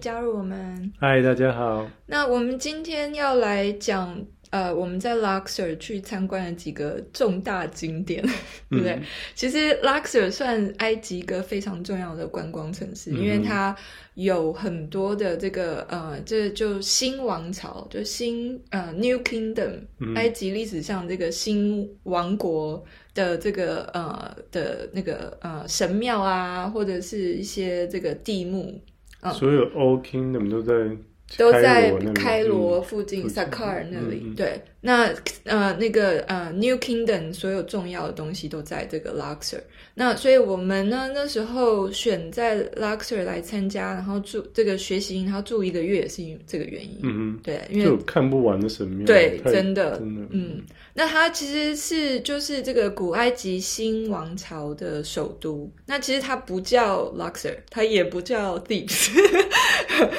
加入我们。嗨，大家好。那我们今天要来讲。呃，我们在 Luxor 去参观了几个重大景点，对不对？嗯、其实 Luxor 算埃及一个非常重要的观光城市，嗯、因为它有很多的这个呃，这就新王朝，就新呃 New Kingdom，、嗯、埃及历史上这个新王国的这个呃的那个呃神庙啊，或者是一些这个地墓，呃、所有 Old Kingdom 都在。都在开罗附近萨卡尔那里，嗯、对，那呃那个呃 New Kingdom 所有重要的东西都在这个 Luxor，那所以我们呢那时候选在 Luxor 来参加，然后住这个学习营，然后住一个月也是因为这个原因，嗯对，因为就看不完的神庙，对，真的，真的，嗯，那它其实是就是这个古埃及新王朝的首都，那其实它不叫 Luxor，它也不叫 Thebes，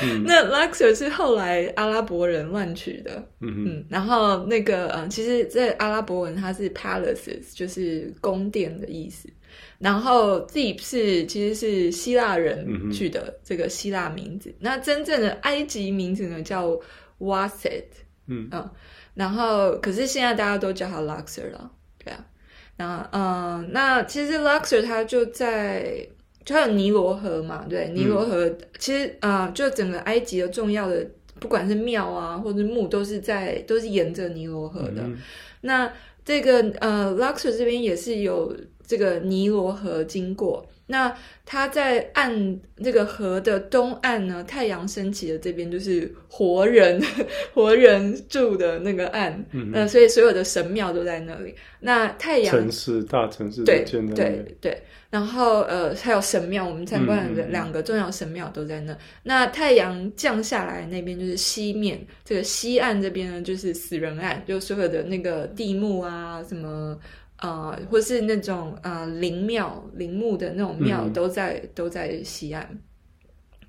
嗯、那 Luxor 是后来阿拉伯人乱取的，嗯嗯，然后那个嗯，其实，在阿拉伯文它是 palaces，就是宫殿的意思。然后 Thebes 是其实是希腊人取的这个希腊名字，嗯、那真正的埃及名字呢叫 Waset，嗯。嗯，然后可是现在大家都叫它 Luxor 了，对啊，那嗯，那其实 Luxor 它就在。就还有尼罗河嘛，对，尼罗河、嗯、其实啊、呃，就整个埃及的重要的，不管是庙啊或者墓，都是在都是沿着尼罗河的。嗯、那这个呃，Luxor 这边也是有这个尼罗河经过。那它在岸这个河的东岸呢，太阳升起的这边就是活人 活人住的那个岸，嗯所以所有的神庙都在那里。那太阳城市大城市对对对，然后呃还有神庙，我们参观的两个重要神庙都在那。嗯、那太阳降下来那边就是西面，这个西岸这边呢就是死人岸，就所有的那个地墓啊什么。啊、呃，或是那种呃陵庙、陵墓的那种庙，都在、嗯、都在西岸。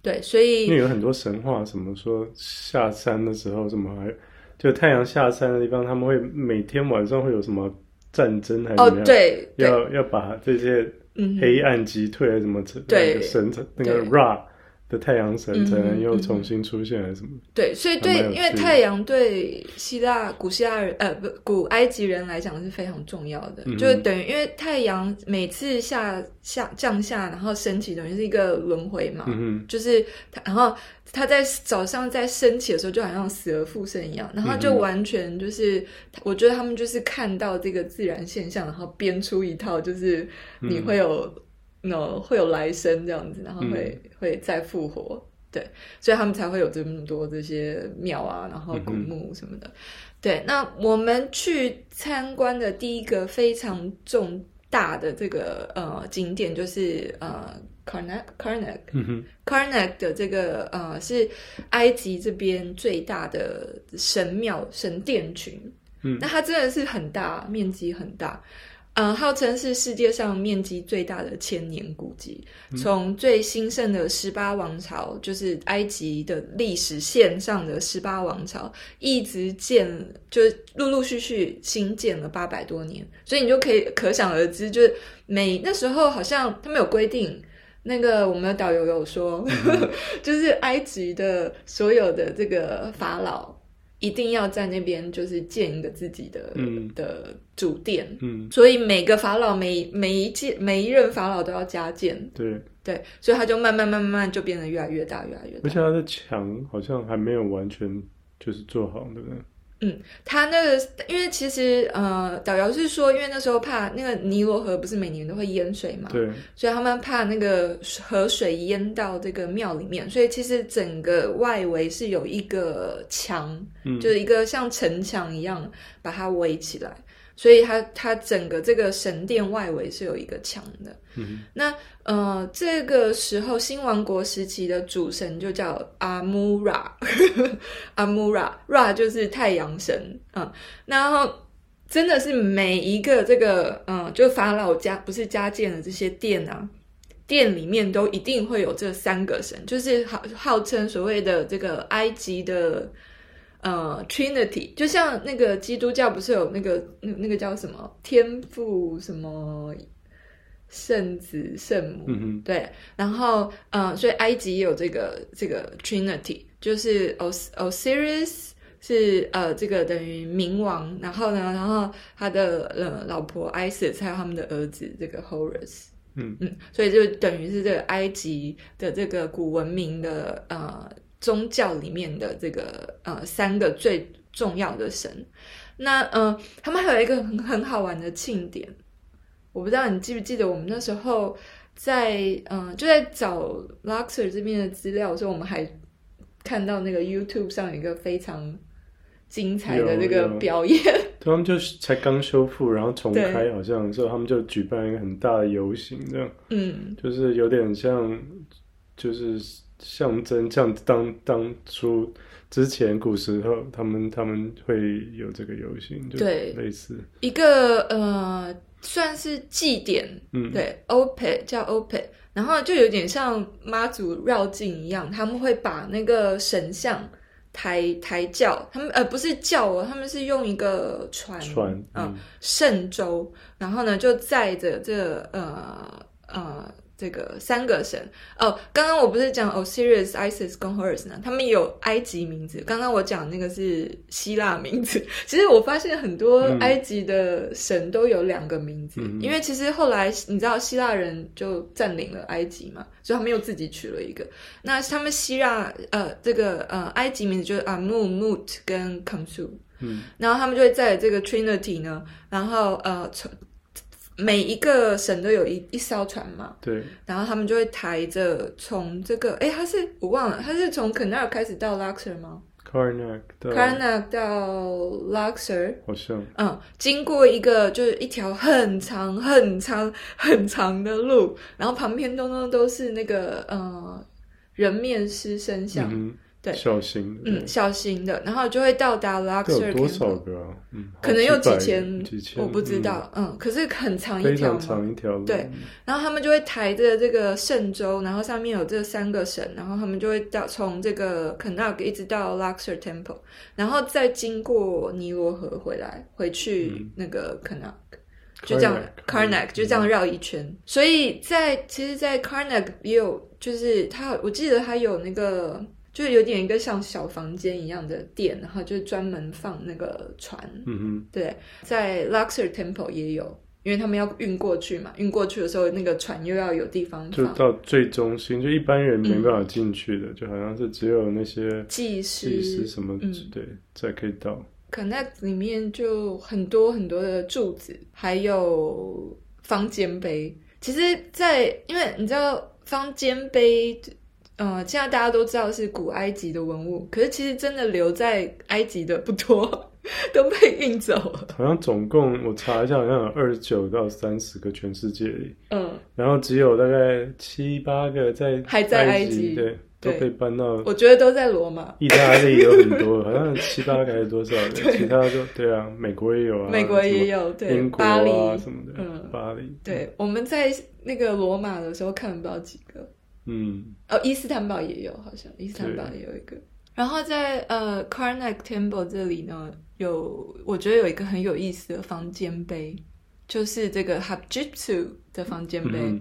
对，所以因为有很多神话，什么说下山的时候，什么还就太阳下山的地方，他们会每天晚上会有什么战争还是怎么样？哦，对，要要把这些黑暗击退，还是什么？对，神那个 Ra。的太阳神才能又重新出现，还是什么？对，所以对，因为太阳对希腊古希腊人呃不古埃及人来讲是非常重要的，就等于因为太阳每次下下降下，然后升起，等于是一个轮回嘛，嗯、哼。就是然后他在早上在升起的时候，就好像死而复生一样，然后就完全就是，嗯、我觉得他们就是看到这个自然现象，然后编出一套，就是你会有。嗯 no 会有来生这样子，然后会、嗯、会再复活，对，所以他们才会有这么多这些庙啊，然后古墓什么的。嗯、对，那我们去参观的第一个非常重大的这个呃景点就是呃 Karnak Karnak，嗯、Karnak 的这个呃是埃及这边最大的神庙神殿群，嗯，那它真的是很大，面积很大。嗯，号称是世界上面积最大的千年古迹。从最兴盛的十八王朝，就是埃及的历史线上的十八王朝，一直建，就陆陆续续新建了八百多年。所以你就可以可想而知，就是每那时候好像他们有规定，那个我们的导游有说，嗯、就是埃及的所有的这个法老。一定要在那边就是建一个自己的、嗯、的主殿，嗯，所以每个法老每每一届每一任法老都要加建，对对，所以他就慢慢慢慢就变得越来越大，越来越大。而且他的墙好像还没有完全就是做好，对不对？嗯，他那个，因为其实呃，导游是说，因为那时候怕那个尼罗河不是每年都会淹水嘛，对，所以他们怕那个河水淹到这个庙里面，所以其实整个外围是有一个墙，嗯，就是一个像城墙一样把它围起来。所以它它整个这个神殿外围是有一个墙的。嗯、那呃，这个时候新王国时期的主神就叫阿穆拉，阿穆拉，Ra 就是太阳神。嗯，然后真的是每一个这个嗯，就法老家不是家建的这些殿啊，殿里面都一定会有这三个神，就是号号称所谓的这个埃及的。呃，Trinity 就像那个基督教不是有那个那那个叫什么天父什么圣子圣母，嗯哼，对，然后呃，所以埃及也有这个这个 Trinity，就是 Os Osiris 是呃这个等于冥王，然后呢，然后他的呃老婆 Isis 还有他们的儿子这个 Horus，嗯。嗯，所以就等于是这个埃及的这个古文明的呃宗教里面的这个呃三个最重要的神，那呃他们还有一个很很好玩的庆典。我不知道你记不记得，我们那时候在嗯，就在找 Luxor 这边的资料的时候，我们还看到那个 YouTube 上有一个非常精彩的那个表演。他们就是才刚修复，然后重开，好像之后他们就举办一个很大的游行，这样，嗯，就是有点像，就是象征，像当当初之前古时候，他们他们会有这个游行，对类似一个呃。算是祭典，嗯，对，Opet 叫 Opet，然后就有点像妈祖绕境一样，他们会把那个神像抬抬轿，他们呃不是轿哦，他们是用一个船，船，嗯，圣舟，然后呢就载着这个、呃呃。这个三个神哦，刚刚我不是讲 Osiris、Isis 跟 Horus 呢？他们有埃及名字。刚刚我讲那个是希腊名字。其实我发现很多埃及的神都有两个名字，嗯、因为其实后来你知道希腊人就占领了埃及嘛，所以他们又自己取了一个。那他们希腊呃这个呃埃及名字就是 Amun、Mut 跟 Khonsu。嗯，然后他们就会在这个 Trinity 呢，然后呃从。每一个省都有一一艘船嘛，对，然后他们就会抬着从这个，哎，他是我忘了，他是从 Karnak 开始到 Luxor 吗？Karnak 到 Karnak 到 Luxor，好像，嗯，经过一个就是一条很长很长很长的路，然后旁边通通都是那个呃人面狮身像。嗯对，小型的，嗯，小型的，然后就会到达 Luxor。有多少个啊？嗯，可能有几千，几千，我不知道。嗯，嗯，可是很长一条，非常长一条路。对，然后他们就会抬着这个圣舟，然后上面有这三个神，然后他们就会到从这个 Karnak 一直到 Luxor Temple，然后再经过尼罗河回来，回去那个 Karnak，嗯，就这样 Karnak 就这样绕一圈。嗯，所以在其实，在 Karnak 也有，就是他，我记得他有那个。就有点一个像小房间一样的店，然后就专门放那个船。嗯哼，对，在 Luxor Temple 也有，因为他们要运过去嘛，运过去的时候那个船又要有地方放。就到最中心，就一般人没办法进去的，嗯，就好像是只有那些技师、技师什么，嗯，对，才可以到。Connect 里面就很多很多的柱子，还有方尖碑。其实在，在因为你知道方尖碑。嗯，现在大家都知道是古埃及的文物，可是其实真的留在埃及的不多，都被运走了。好像总共我查一下，好像有二十九到三十个全世界里，嗯，然后只有大概七八个在还在埃及，对，都被搬到。我觉得都在罗马，意大利有很多，好像七八个还是多少的，其他就对啊，美国也有啊，美国也有，对，英国啊巴黎什么的，嗯，巴黎。对，我们在那个罗马的时候看不到几个。嗯，哦，伊斯坦堡也有，好像伊斯坦堡也有一个。然后在呃 Karnak Temple 这里呢，有我觉得有一个很有意思的房间碑，就是这个 Hatshepsut 的房间碑。嗯、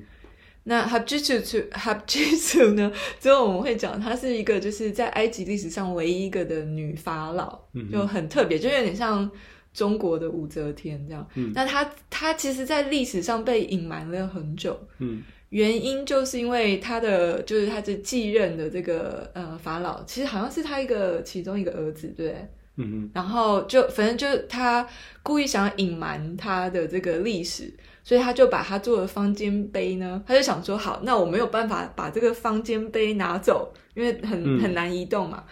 那 Hatshepsut 呢，之后我们会讲，她是一个就是在埃及历史上唯一一个的女法老，嗯、就很特别，就有点像中国的武则天这样。嗯、那她她其实，在历史上被隐瞒了很久。嗯。原因就是因为他的，就是他的继任的这个呃法老，其实好像是他一个其中一个儿子，对，嗯哼，然后就反正就他故意想要隐瞒他的这个历史，所以他就把他做的方尖碑呢，他就想说，好，那我没有办法把这个方尖碑拿走，因为很、嗯、很难移动嘛。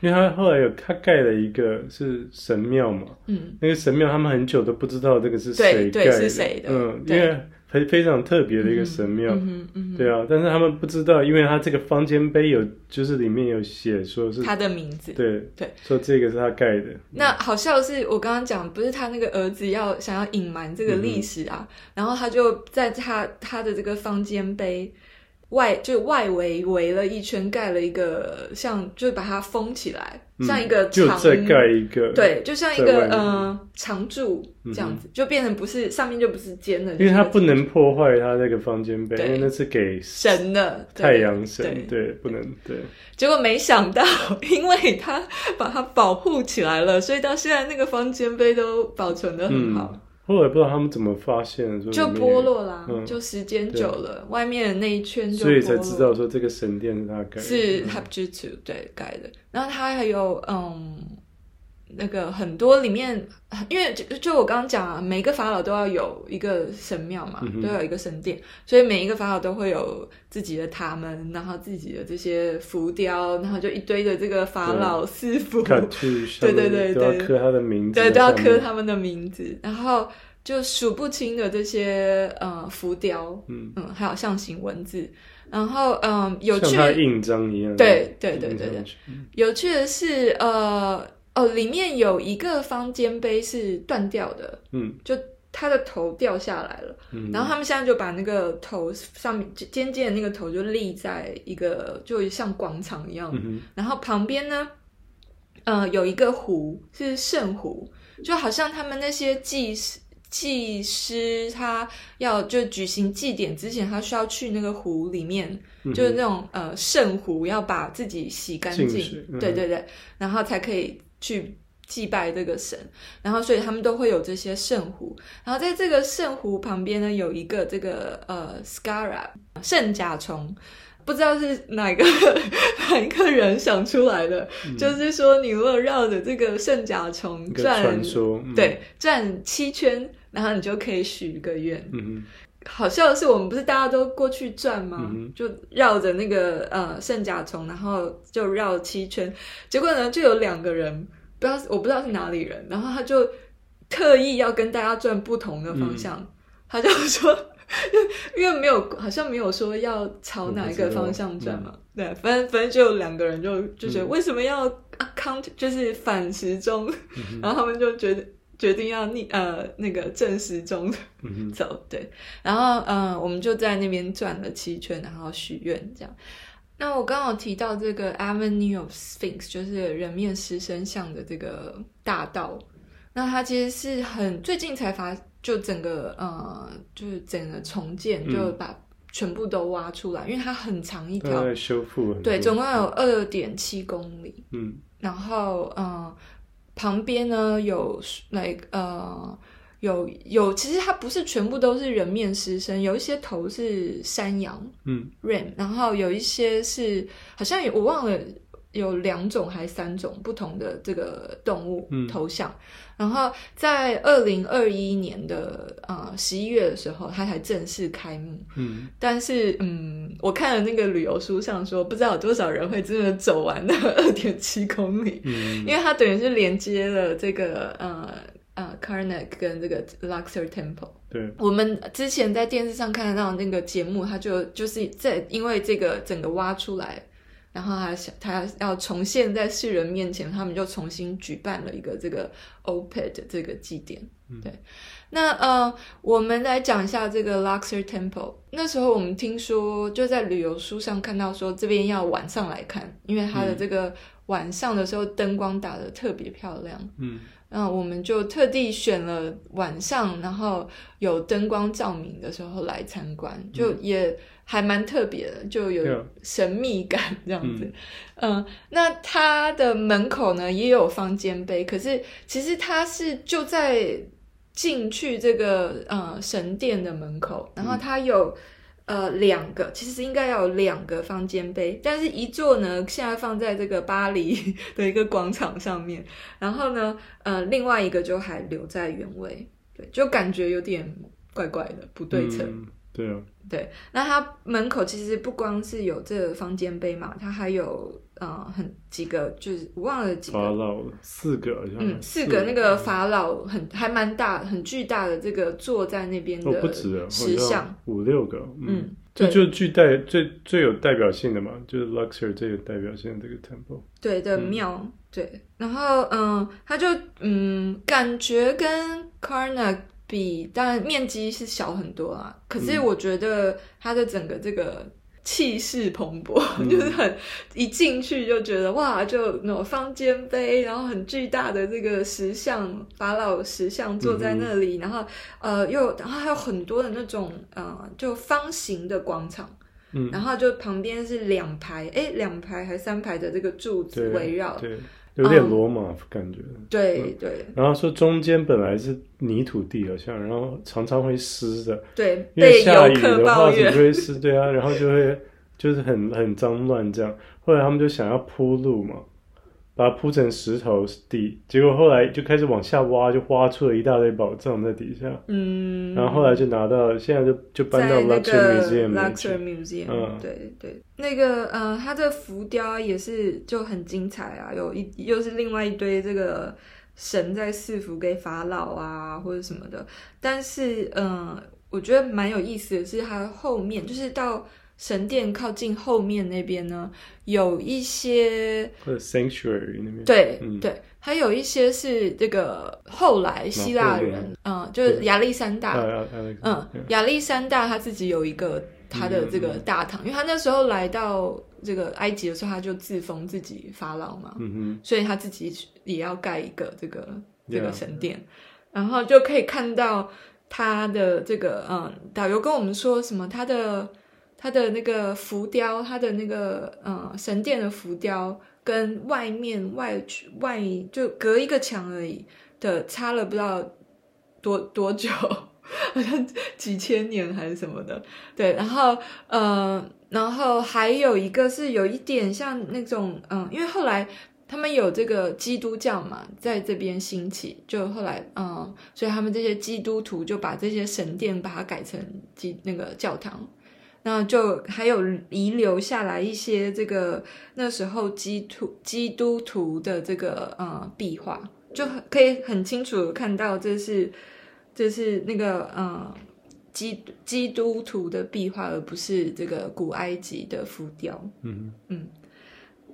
因为他后来有他盖了一个是神庙嘛，嗯，那个神庙他们很久都不知道这个是谁盖的，对，对是谁的，嗯，因为。非非常特别的一个神庙，嗯嗯嗯、对啊，但是他们不知道，因为他这个方尖碑有，就是里面有写说是他的名字，对对，说这个是他盖的。那好笑的是，我刚刚讲不是他那个儿子要想要隐瞒这个历史啊，嗯、然后他就在他他的这个方尖碑外就外围围了一圈，盖了一个像，就把它封起来，嗯、像一个长，就再盖一个，对，就像一个嗯、呃、长柱这样子，嗯、就变成不是上面就不是尖的，因为它不能破坏它那个方尖碑，对因为那是给神的太阳神，对，对，不能对。结果没想到，因为它把它保护起来了，所以到现在那个方尖碑都保存的很好。嗯后来不知道他们怎么发现，就剥落啦，嗯、就时间久了，外面的那一圈就所以才知道说这个神殿是他盖的，是 Hatshepsut 对盖的。然后他还有嗯，那个很多里面，因为就就我刚刚讲啊，每个法老都要有一个神庙嘛，嗯、都要有一个神殿，所以每一个法老都会有自己的塔门，然后自己的这些浮雕，然后就一堆的这个法老师傅，对对对对，都要刻他的名字，对，都要刻他们的名字，然后。就数不清的这些呃浮雕，嗯。嗯，还有象形文字，然后嗯，有趣的印章一样，对对对对对，有趣的是呃哦，里面有一个方尖碑是断掉的，嗯，就它的头掉下来了，嗯，然后他们现在就把那个头上面尖尖的那个头就立在一个就像广场一样，嗯，然后旁边呢，呃，有一个湖是圣湖，就好像他们那些祭司。祭师他要就举行祭典之前，他需要去那个湖里面，嗯、就是那种呃圣湖，要把自己洗干净，嗯、对对对，然后才可以去祭拜这个神。然后所以他们都会有这些圣湖。然后在这个圣湖旁边呢，有一个这个呃 Scarab 圣甲虫，不知道是哪个 哪一个人想出来的，嗯、就是说你如果绕着这个圣甲虫转，嗯、对，转七圈。然后你就可以许一个愿。好笑的是，我们不是大家都过去转吗？嗯、就绕着那个呃圣甲虫，然后就绕七圈。结果呢，就有两个人，不知道我不知道是哪里人，然后他就特意要跟大家转不同的方向。嗯、他就说，因为没有好像没有说要朝哪一个方向转嘛。嗯、对，反正反正就有两个人就就觉得为什么要 count 就是反时钟，嗯、然后他们就觉得。决定要逆呃那个正时钟走，嗯、对，然后嗯、呃、我们就在那边转了七圈，然后许愿这样。那我刚好提到这个 Avenue of Sphinx，就是人面狮身像的这个大道。那它其实是很最近才发，就整个呃就是整个重建，嗯、就把全部都挖出来，因为它很长一条，修复对，总共有二点七公里。嗯，然后嗯。呃旁边呢有那、like, 呃有有，其实它不是全部都是人面狮身，有一些头是山羊，嗯，ram，然后有一些是好像有我忘了有两种还是三种不同的这个动物头像。嗯然后在二零二一年的呃十一月的时候，它才正式开幕。嗯，但是嗯，我看了那个旅游书上说，不知道有多少人会真的走完那二点七公里。嗯，因为它等于是连接了这个呃呃 Karnak 跟这个 Luxor Temple。对，我们之前在电视上看到那个节目，它就就是在因为这个整个挖出来。然后他想，他要重现在世人面前，他们就重新举办了一个这个 Oped 这个祭典。嗯、对，那呃，我们来讲一下这个 Luxor Temple。那时候我们听说，就在旅游书上看到说，这边要晚上来看，因为它的这个晚上的时候灯光打得特别漂亮。嗯。然后我们就特地选了晚上，然后有灯光照明的时候来参观，就也还蛮特别的，就有神秘感这样子。嗯，嗯，那它的门口呢也有方尖碑，可是其实它是就在进去这个呃神殿的门口，然后它有。呃，两个其实应该要有两个方尖碑，但是一座呢，现在放在这个巴黎 的一个广场上面，然后呢，呃，另外一个就还留在原位，对，就感觉有点怪怪的，不对称。嗯对啊，对，那它门口其实不光是有这个方尖碑嘛，它还有呃很几个，就是我忘了几个，法老四个好像，嗯，四个那个法老很还蛮大很巨大的这个坐在那边的，哦不止啊，石像五六个，嗯，这就具代最最有代表性的嘛，就是 Luxor 最有代表性的这个 temple，对的庙，对，然后嗯，他就嗯感觉跟 Karnak。比当然面积是小很多啊，可是我觉得它的整个这个气势蓬勃，嗯、就是很一进去就觉得哇，就那种方尖碑，然后很巨大的这个石像法老石像坐在那里，嗯、然后呃又然后还有很多的那种呃就方形的广场，嗯，然后就旁边是两排哎两排还三排的这个柱子围绕，对。对有点罗马感觉，嗯、对对。然后说中间本来是泥土地，好像，然后常常会湿的，对，因为下雨的话怎么会湿？对啊，然后就会就是很很脏乱这样。后来他们就想要铺路嘛。把它铺成石头地，结果后来就开始往下挖，就挖出了一大堆宝藏在底下。嗯，然后后来就拿到，现在就就搬到 Luxor Museum。Luxor Museum，嗯，对对，那个呃，它的浮雕也是就很精彩啊，有一又是另外一堆这个神在赐福给法老啊或者什么的，但是嗯、呃，我觉得蛮有意思的是它后面就是到。神殿靠近后面那边呢，有一些或者 sanctuary 那边，对、嗯、对，还有一些是这个后来希腊人，嗯，就是亚历山大，嗯，亚历山大他自己有一个他的这个大堂，嗯、因为他那时候来到这个埃及的时候，他就自封自己法老嘛，嗯哼，所以他自己也要盖一个这个这个神殿，然后就可以看到他的这个，嗯，导游跟我们说什么他的。它的那个浮雕，它的那个呃神殿的浮雕，跟外面外外就隔一个墙而已的，差了不知道多多久，好像几千年还是什么的。对，然后呃，然后还有一个是有一点像那种嗯、因为后来他们有这个基督教嘛，在这边兴起，就后来嗯、所以他们这些基督徒就把这些神殿把它改成基那个教堂。那就还有遗留下来一些这个那时候基督基督徒的这个呃壁画，就可以很清楚的看到这是这是那个呃基基督徒的壁画，而不是这个古埃及的浮雕。嗯嗯，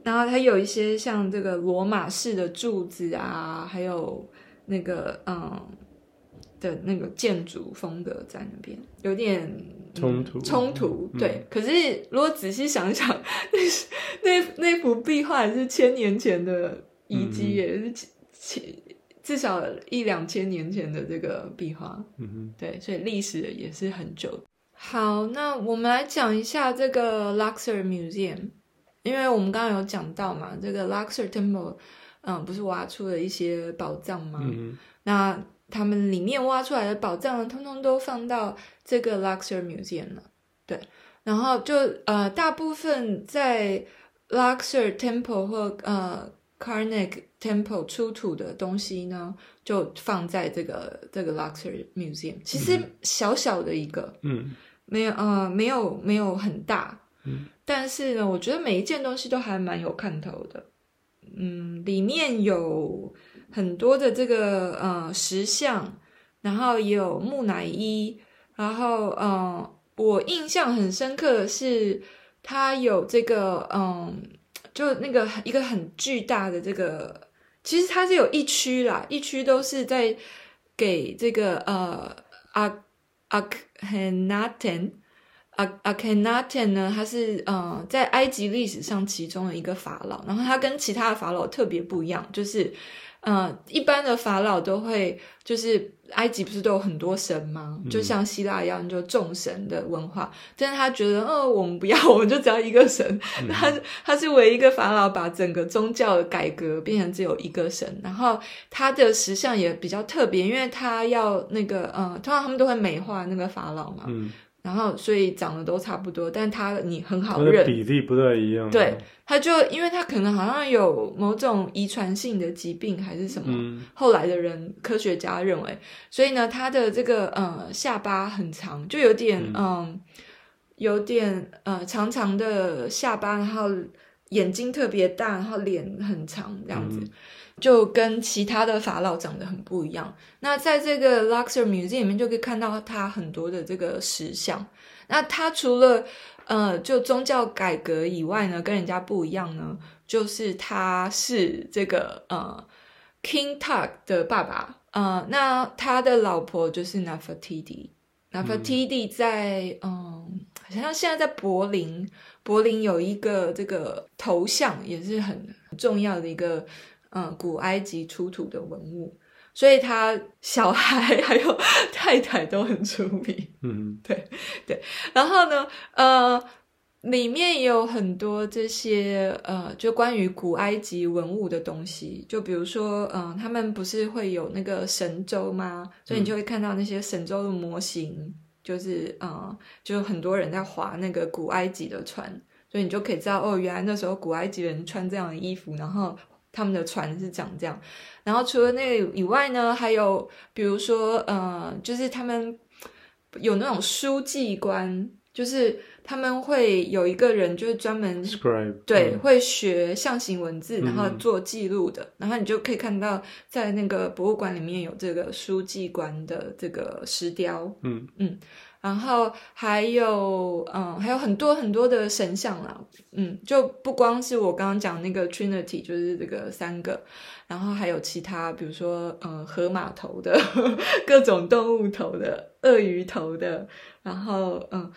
然后它有一些像这个罗马式的柱子啊，还有那个嗯。的那个建筑风格在那边有点冲突，冲突对。可是如果仔细想想，那那那幅壁画也是千年前的遗迹，也是千至少一两千年前的这个壁画。嗯哼，对，所以历史也是很久。好，那我们来讲一下这个 Luxor Museum，因为我们刚刚有讲到嘛，这个 Luxor Temple，嗯，不是挖出了一些宝藏吗？嗯，那。他们里面挖出来的宝藏，通通都放到这个 Luxor Museum 了。对，然后就呃，大部分在 Luxor Temple 或呃 Karnak Temple 出土的东西呢，就放在这个这个 Luxor Museum。其实小小的一个，嗯，没有呃，没有没有很大，嗯，但是呢，我觉得每一件东西都还蛮有看头的。嗯，里面有。很多的这个呃石像，然后也有木乃伊，然后呃，我印象很深刻的是，它有这个嗯、就那个一个很巨大的这个，其实它是有一区啦，一区都是在给这个呃阿阿肯纳顿阿阿肯纳顿呢，他是呃在埃及历史上其中的一个法老，然后他跟其他的法老特别不一样，就是。嗯，一般的法老都会，就是埃及不是都有很多神吗？就像希腊一样，就众神的文化。嗯、但是他觉得，哦，我们不要，我们就只要一个神。嗯、他他是唯一一个法老，把整个宗教的改革变成只有一个神。然后他的石像也比较特别，因为他要那个，嗯，通常他们都会美化那个法老嘛。嗯然后，所以长得都差不多，但他你很好认，比例不太一样。对，他就因为他可能好像有某种遗传性的疾病还是什么，嗯、后来的人科学家认为，所以呢，他的这个呃下巴很长，就有点嗯、呃，有点呃长长的下巴，然后眼睛特别大，然后脸很长这样子。嗯就跟其他的法老长得很不一样。那在这个 Luxor Museum 里面就可以看到他很多的这个石像。那他除了呃就宗教改革以外呢，跟人家不一样呢，就是他是这个呃 King Tut 的爸爸。呃，那他的老婆就是 Nefertiti。Nefertiti 在嗯好像现在在柏林，柏林有一个这个头像，也是很重要的一个嗯古埃及出土的文物，所以他小孩 还有太太都很出名。嗯，对对。然后呢，呃。里面也有很多这些呃，就关于古埃及文物的东西，就比如说，嗯、呃，他们不是会有那个神州吗？所以你就会看到那些神州的模型，嗯、就是呃，就很多人在划那个古埃及的船，所以你就可以知道，哦，原来那时候古埃及人穿这样的衣服，然后他们的船是长这样。然后除了那个以外呢，还有比如说，呃，就是他们有那种书记官，就是。他们会有一个人，就是专门 Scribe, 对、嗯、会学象形文字，然后做记录的。嗯、然后你就可以看到，在那个博物馆里面有这个书记官的这个石雕。嗯嗯，然后还有嗯还有很多很多的神像啦。嗯，就不光是我刚刚讲那个 Trinity，就是这个三个，然后还有其他，比如说嗯河马头的，各种动物头的，鳄鱼头的，然后嗯。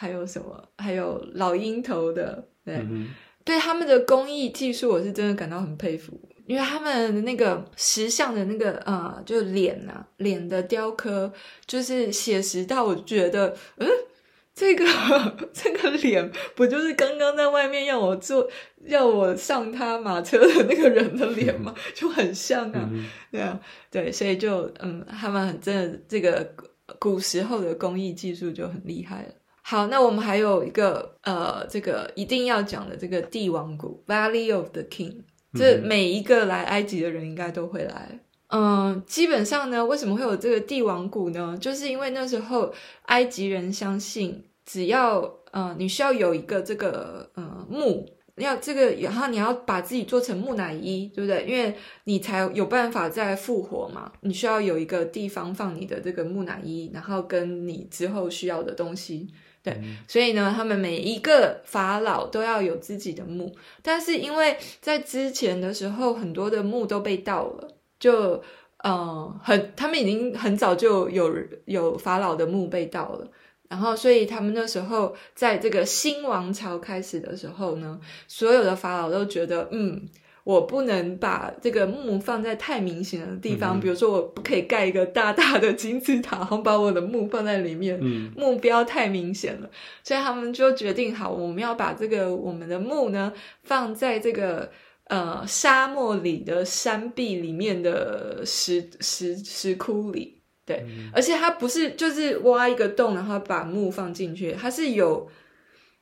还有什么？还有老鹰头的，对，嗯、对他们的工艺技术，我是真的感到很佩服，因为他们那个石像的那个呃，就脸啊，脸的雕刻，就是写实到我觉得，嗯，这个 这个脸不就是刚刚在外面要我坐，要我上他马车的那个人的脸吗？就很像啊，对啊，对，所以就嗯，他们很真的这个古时候的工艺技术就很厉害了。好，那我们还有一个呃，这个一定要讲的这个帝王谷 （Valley of the King），这每一个来埃及的人应该都会来。嗯、基本上呢，为什么会有这个帝王谷呢？就是因为那时候埃及人相信，只要呃你需要有一个这个呃墓，要这个，然后你要把自己做成木乃伊，对不对？因为你才有办法再复活嘛。你需要有一个地方放你的这个木乃伊，然后跟你之后需要的东西。对，所以呢，他们每一个法老都要有自己的墓，但是因为在之前的时候，很多的墓都被盗了，就嗯、呃，很，他们已经很早就有有法老的墓被盗了，然后所以他们那时候在这个新王朝开始的时候呢，所有的法老都觉得，嗯。我不能把这个墓放在太明显的地方，嗯、比如说我不可以盖一个大大的金字塔，然后把我的墓放在里面，嗯、目标太明显了，所以他们就决定好，我们要把这个我们的墓呢放在这个呃沙漠里的山壁里面的石石石窟里，对，嗯、而且它不是就是挖一个洞然后把墓放进去，它是有。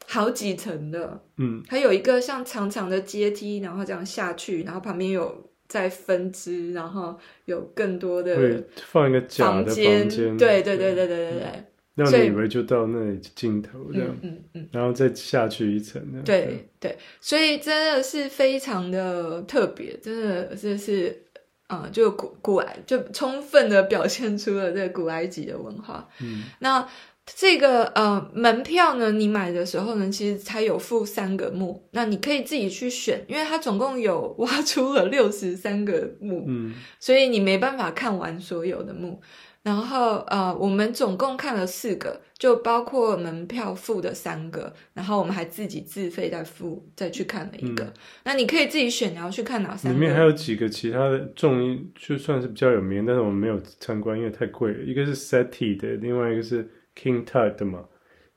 好几层的，嗯，还有一个像长长的阶梯，然后这样下去，然后旁边有再分支，然后有更多的会放一个假的房间，对对对对对对对，让你以为就到那里尽头这样，嗯嗯，嗯。然后再下去一层，对对，对，所以真的是非常的特别，真的就是，嗯，就古古埃就充分的表现出了这个古埃及的文化，嗯，那。这个呃门票呢，你买的时候呢，其实才有附三个墓，那你可以自己去选，因为它总共有挖出了六十三个墓，嗯，所以你没办法看完所有的墓。然后呃，我们总共看了四个，就包括门票付的三个，然后我们还自己自费再付再去看了一个。嗯、那你可以自己选你要去看哪三个。里面还有几个其他的重，就算是比较有名，但是我们没有参观，因为太贵了。一个是 Seti 的，另外一个是。King Tut 的嘛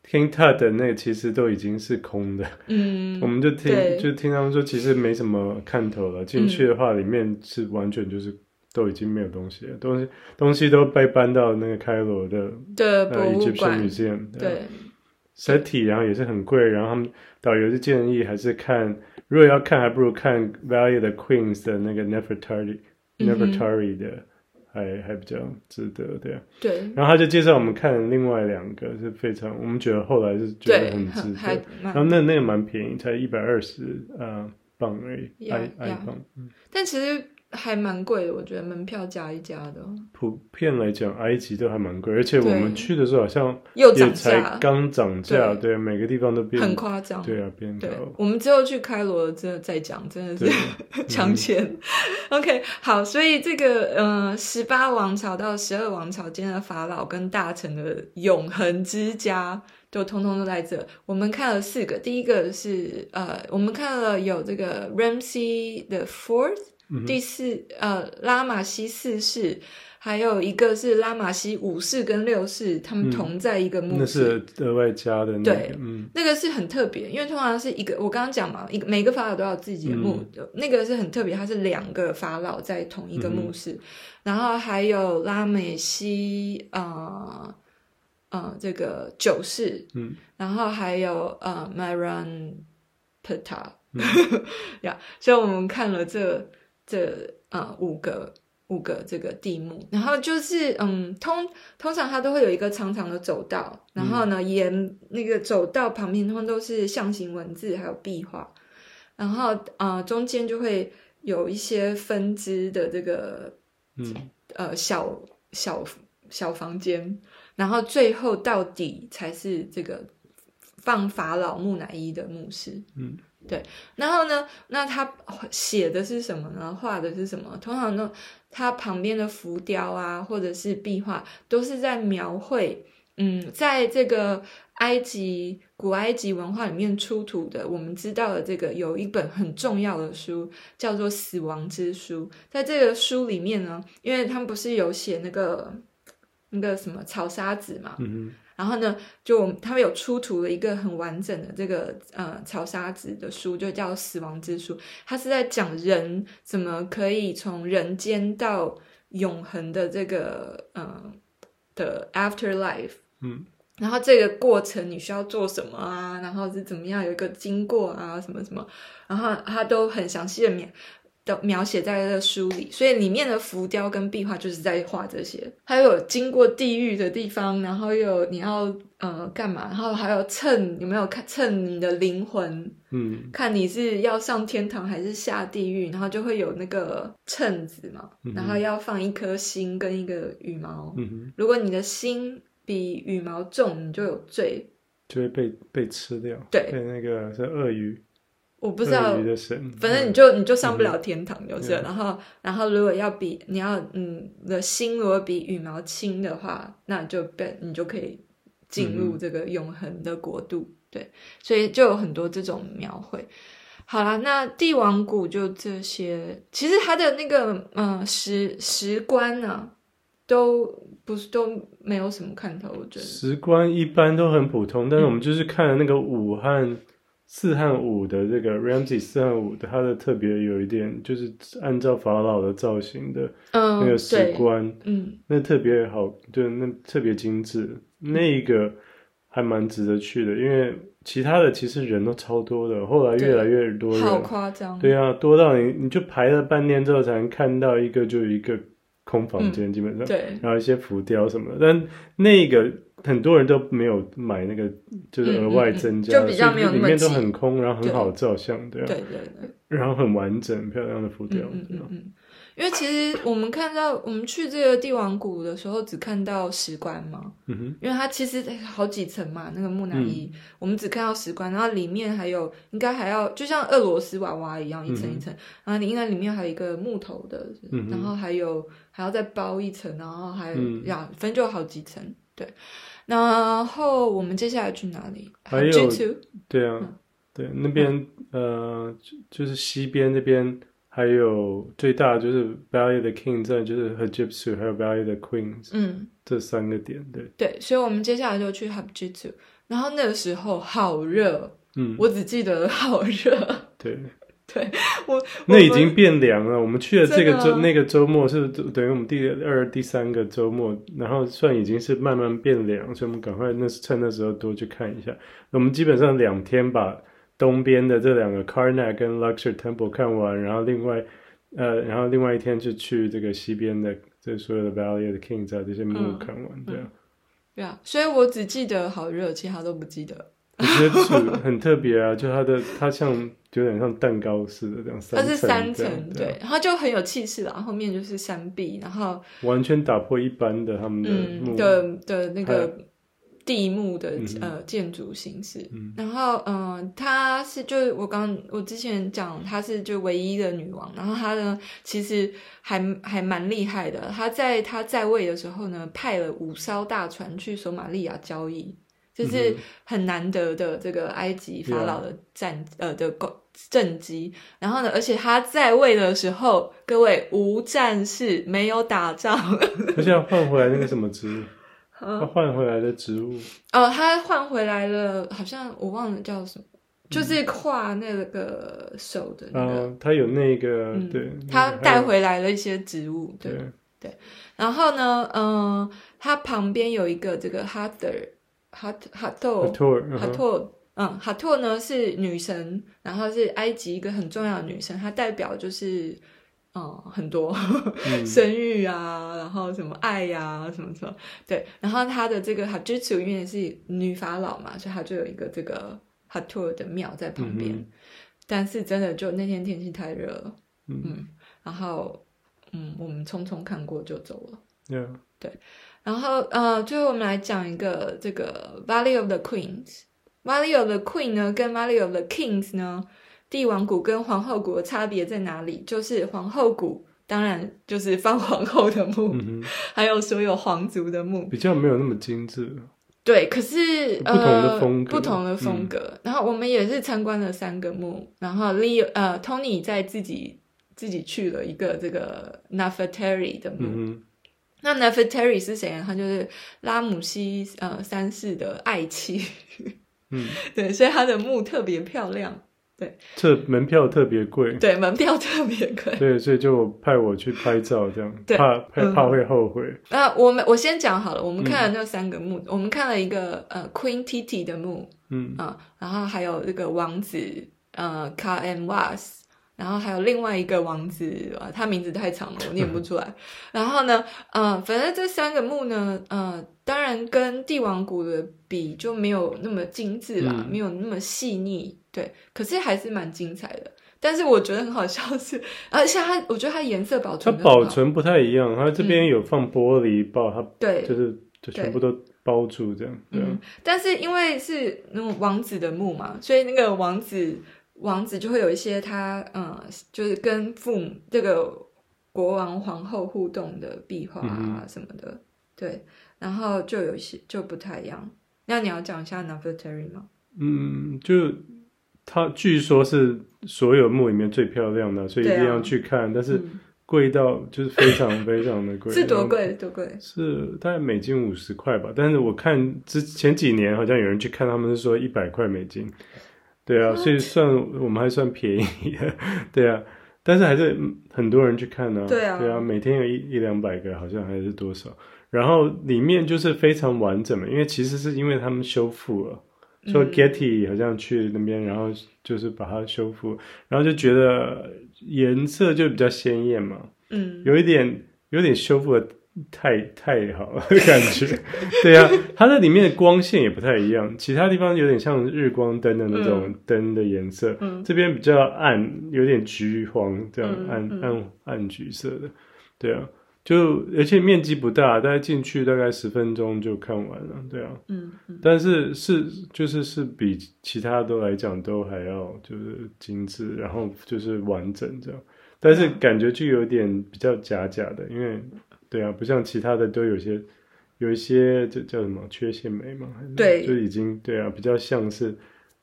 ，King Tut 的那其实都已经是空的，嗯，我们就听就听他们说，其实没什么看头了。进去的话，里面是完全就是都已经没有东西了，嗯、东西东西都被搬到那个开罗的的博物馆里面。对，Seti 然后也是很贵，然后他们导游就建议还是看，如果要看，还不如看 Valley the Queens 的那个 Nefertari、嗯、Nefertari 的。还还比较值得，对啊。对。然后他就介绍我们看另外两个，是非常我们觉得后来是觉得很值得。然后那那个蛮便宜，才一百二十呃磅而已，埃埃镑。但其实还蛮贵的，我觉得门票加一加的。普遍来讲，埃及都还蛮贵，而且我们去的时候好像又涨价，刚涨价，对，每个地方都变很夸张，对啊，变高。我们之后去开罗真的再讲，真的是抢钱。嗯、OK，好，所以这个呃，十八王朝到十二王朝间的法老跟大臣的永恒之家，就通通都在这。我们看了四个，第一个是呃，我们看了有这个 Ramsey the Fourth。第四，呃，拉玛西四世，还有一个是拉玛西五世跟六世，他们同在一个墓室。嗯、那是额外加的、那个。对，嗯，那个是很特别，因为通常是一个，我刚刚讲嘛，一个每个法老都有自己的墓，嗯、那个是很特别，它是两个法老在同一个墓室，嗯、然后还有拉美西，呃，呃，这个九世，嗯，然后还有呃，Maran Peta，呀，所以我们看了这。这啊、呃、五个五个这个地墓，然后就是嗯，通通常它都会有一个长长的走道，然后呢，沿那个走道旁边通常都是象形文字还有壁画，然后啊、呃、中间就会有一些分支的这个嗯。呃小小小房间，然后最后到底才是这个放法老木乃伊的墓室，嗯。对，然后呢，那他写的是什么呢？画的是什么？通常呢，他旁边的浮雕啊，或者是壁画，都是在描绘，嗯，在这个埃及古埃及文化里面出土的，我们知道的这个有一本很重要的书，叫做《死亡之书》。在这个书里面呢，因为他们不是有写那个那个什么草沙子嘛，嗯然后呢，就他们有出土了一个很完整的这个呃草沙子的书，就叫《死亡之书》。它是在讲人怎么可以从人间到永恒的这个呃的 afterlife。嗯。然后这个过程你需要做什么啊？然后是怎么样有一个经过啊？什么什么？然后他都很详细的描。描写在这个书里，所以里面的浮雕跟壁画就是在画这些，还有经过地狱的地方，然后又有你要呃干嘛，然后还有称有没有看称你的灵魂，嗯，看你是要上天堂还是下地狱，然后就会有那个秤子嘛，然后要放一颗心跟一个羽毛，嗯、哼。如果你的心比羽毛重，你就有罪，就会被被吃掉，对，被那个是鳄鱼。我不知道，反正你就你就上不了天堂就是。嗯、然后，然后如果要比你要嗯的心如果比羽毛轻的话，那就被你就可以进入这个永恒的国度。嗯、对，所以就有很多这种描绘。好啦，那帝王谷就这些。其实它的那个嗯石石棺呢，都不是都没有什么看头。我觉得石棺一般都很普通，但是我们就是看了那个武汉。四和五的这个 Ramsey 四和五的，它的特别有一点就是按照法老的造型的那个石棺，嗯，那特别好，对，那特别精致，嗯、那一个还蛮值得去的，因为其他的其实人都超多的，后来越来越多人，好夸张，对啊，多到你你就排了半天之后才能看到一个就一个空房间，嗯、基本上，对，然后一些浮雕什么的，但那个。很多人都没有买那个，就是额外增加，嗯嗯、就比较没有里面都很空，然后很好照相，对，对啊，对对。对，然后很完整漂亮的浮雕，嗯嗯嗯，因为其实我们看到我们去这个帝王谷的时候，只看到石棺嘛，嗯哼，因为它其实好几层嘛，那个木乃伊，嗯、我们只看到石棺，然后里面还有应该还要就像俄罗斯娃娃一样一层一层，然后应该里面还有一个木头的，嗯、然后还有还要再包一层，然后还有反正就好几层，对。然后我们接下来去哪里？还有对啊，嗯、对那边、嗯、呃，就就是西边那边还有最大的就是 Valley the Kings，就是 Hatshepsut 还有 Valley the Queens，嗯，这三个点对。对，所以我们接下来就去 Hatshepsut，然后那个时候好热，嗯，我只记得好热，对。对我，那已经变凉了。我们去了这个周那个周末是等于我们第二、第三个周末，然后算已经是慢慢变凉，所以我们赶快那趁那时候多去看一下。我们基本上两天把东边的这两个 Karnak 跟 Luxor Temple 看完，然后另外呃，然后另外一天就去这个西边的这所有的 Valley of the Kings 啊这些墓看完，嗯、对啊，对啊，所以我只记得好热，其他都不记得。我觉得很 特别啊，就它的它像就有点像蛋糕似的这样，它是三层，对，然后就很有气势了。后面就是山壁，然后完全打破一般的他们的、嗯、的的那个地木的、嗯、呃建筑形式。嗯、然后嗯、呃，她是就是我刚我之前讲她是就唯一的女王，然后她呢其实还还蛮厉害的。她在她在位的时候呢，派了五艘大船去索马利亚交易。就是很难得的这个埃及法老的战、嗯、呃的政绩，然后呢，而且他在位的时候，各位无战事，没有打仗，而且要换回来那个什么植物，他换回来的植物哦，他换回来了，好像我忘了叫什么，就是跨那个手的那个，嗯、他有那个、嗯、对，他带回来了一些植物，对对，对，然后呢，嗯、呃，他旁边有一个这个哈德。哈哈托哈托，嗯，哈托呢是女神，然后是埃及一个很重要的女神，她代表就是嗯很多 生育啊，然后什么爱呀、啊，什么什么，对，然后她的这个哈吉楚因为是女法老嘛，所以她就有一个这个哈托的庙在旁边，嗯、但是真的就那天天气太热了，嗯，嗯，然后嗯我们匆匆看过就走了.对。然后，呃，最后我们来讲一个这个 Valley of the Queens。Valley of the Queen 呢，跟 Valley of the Kings 呢，帝王谷跟皇后谷的差别在哪里？就是皇后谷当然就是放皇后的墓，嗯、还有所有皇族的墓，比较没有那么精致。对，可是不同的风格，呃、不同的风格。嗯、然后我们也是参观了三个墓，然后 Leo 呃 Tony 在自己自己去了一个这个 Nefertari 的墓。嗯那 Nefertari 是谁呢？他就是拉姆西呃三世的爱妻，嗯，对，所以他的墓特别漂亮，对，特门票特别贵，对，门票特别贵，对，所以就派我去拍照，这样，对，怕怕怕会后悔。那、嗯、我们我先讲好了，我们看了那三个墓，嗯、我们看了一个呃 Queen Titi 的墓，嗯。啊、呃，然后还有这个王子呃 Ka and Was。然后还有另外一个王子啊，他名字太长了，我念不 出来。然后呢，呃，反正这三个墓呢，呃，当然跟帝王谷的比就没有那么精致啦，嗯、没有那么细腻，对。可是还是蛮精彩的。但是我觉得很好笑是，而且它，我觉得它颜色保存，它保存不太一样。它这边有放玻璃包，它对，就是就全部都包住这样。对、嗯，但是因为是那种王子的墓嘛，所以那个王子。王子就会有一些他嗯，就是跟父母这个国王皇后互动的壁画啊什么的，嗯、对，然后就有一些就不太一样。那你要讲一下 Nefertari 吗？嗯，就他据说是所有墓里面最漂亮的，所以一定要去看。啊、但是贵到就是非常非常的贵，是多贵？多贵？是大概美金五十块吧。但是我看之前几年好像有人去看，他们是说一百块美金。对啊，所以算我们还算便宜，对啊，但是还是很多人去看呢、啊。对啊，对啊，每天有一一两百个，好像还是多少。然后里面就是非常完整嘛，因为其实是因为他们修复了，说 Getty 好像去那边，然后就是把它修复，然后就觉得颜色就比较鲜艳嘛，嗯，有一点有点修复的。太太好了，感觉，对啊，它那里面的光线也不太一样，其他地方有点像日光灯的那种灯的颜色，嗯、这边比较暗，有点橘黄这样暗、嗯、暗暗橘色的，对啊，就而且面积不大，大概进去大概十分钟就看完了，对啊，嗯，嗯。但是是就是是比其他都来讲都还要就是精致，然后就是完整这样，但是感觉就有点比较假假的，因为。对啊，不像其他的都有些有一些这叫什么缺陷美嘛？对，就已经对啊，比较像是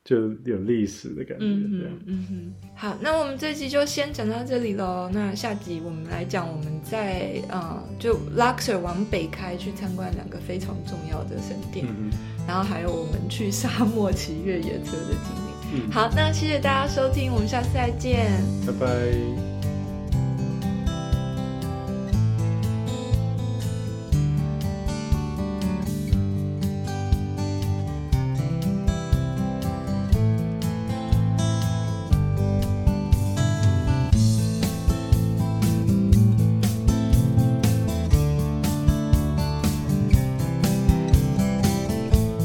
就有历史的感觉。嗯哼，嗯哼。好，那我们这集就先讲到这里喽。那下集我们来讲我们在呃，就 Luxor 往北开去参观两个非常重要的神殿，嗯、然后还有我们去沙漠骑越野车的经历。嗯、好，那谢谢大家收听，我们下次再见，拜拜。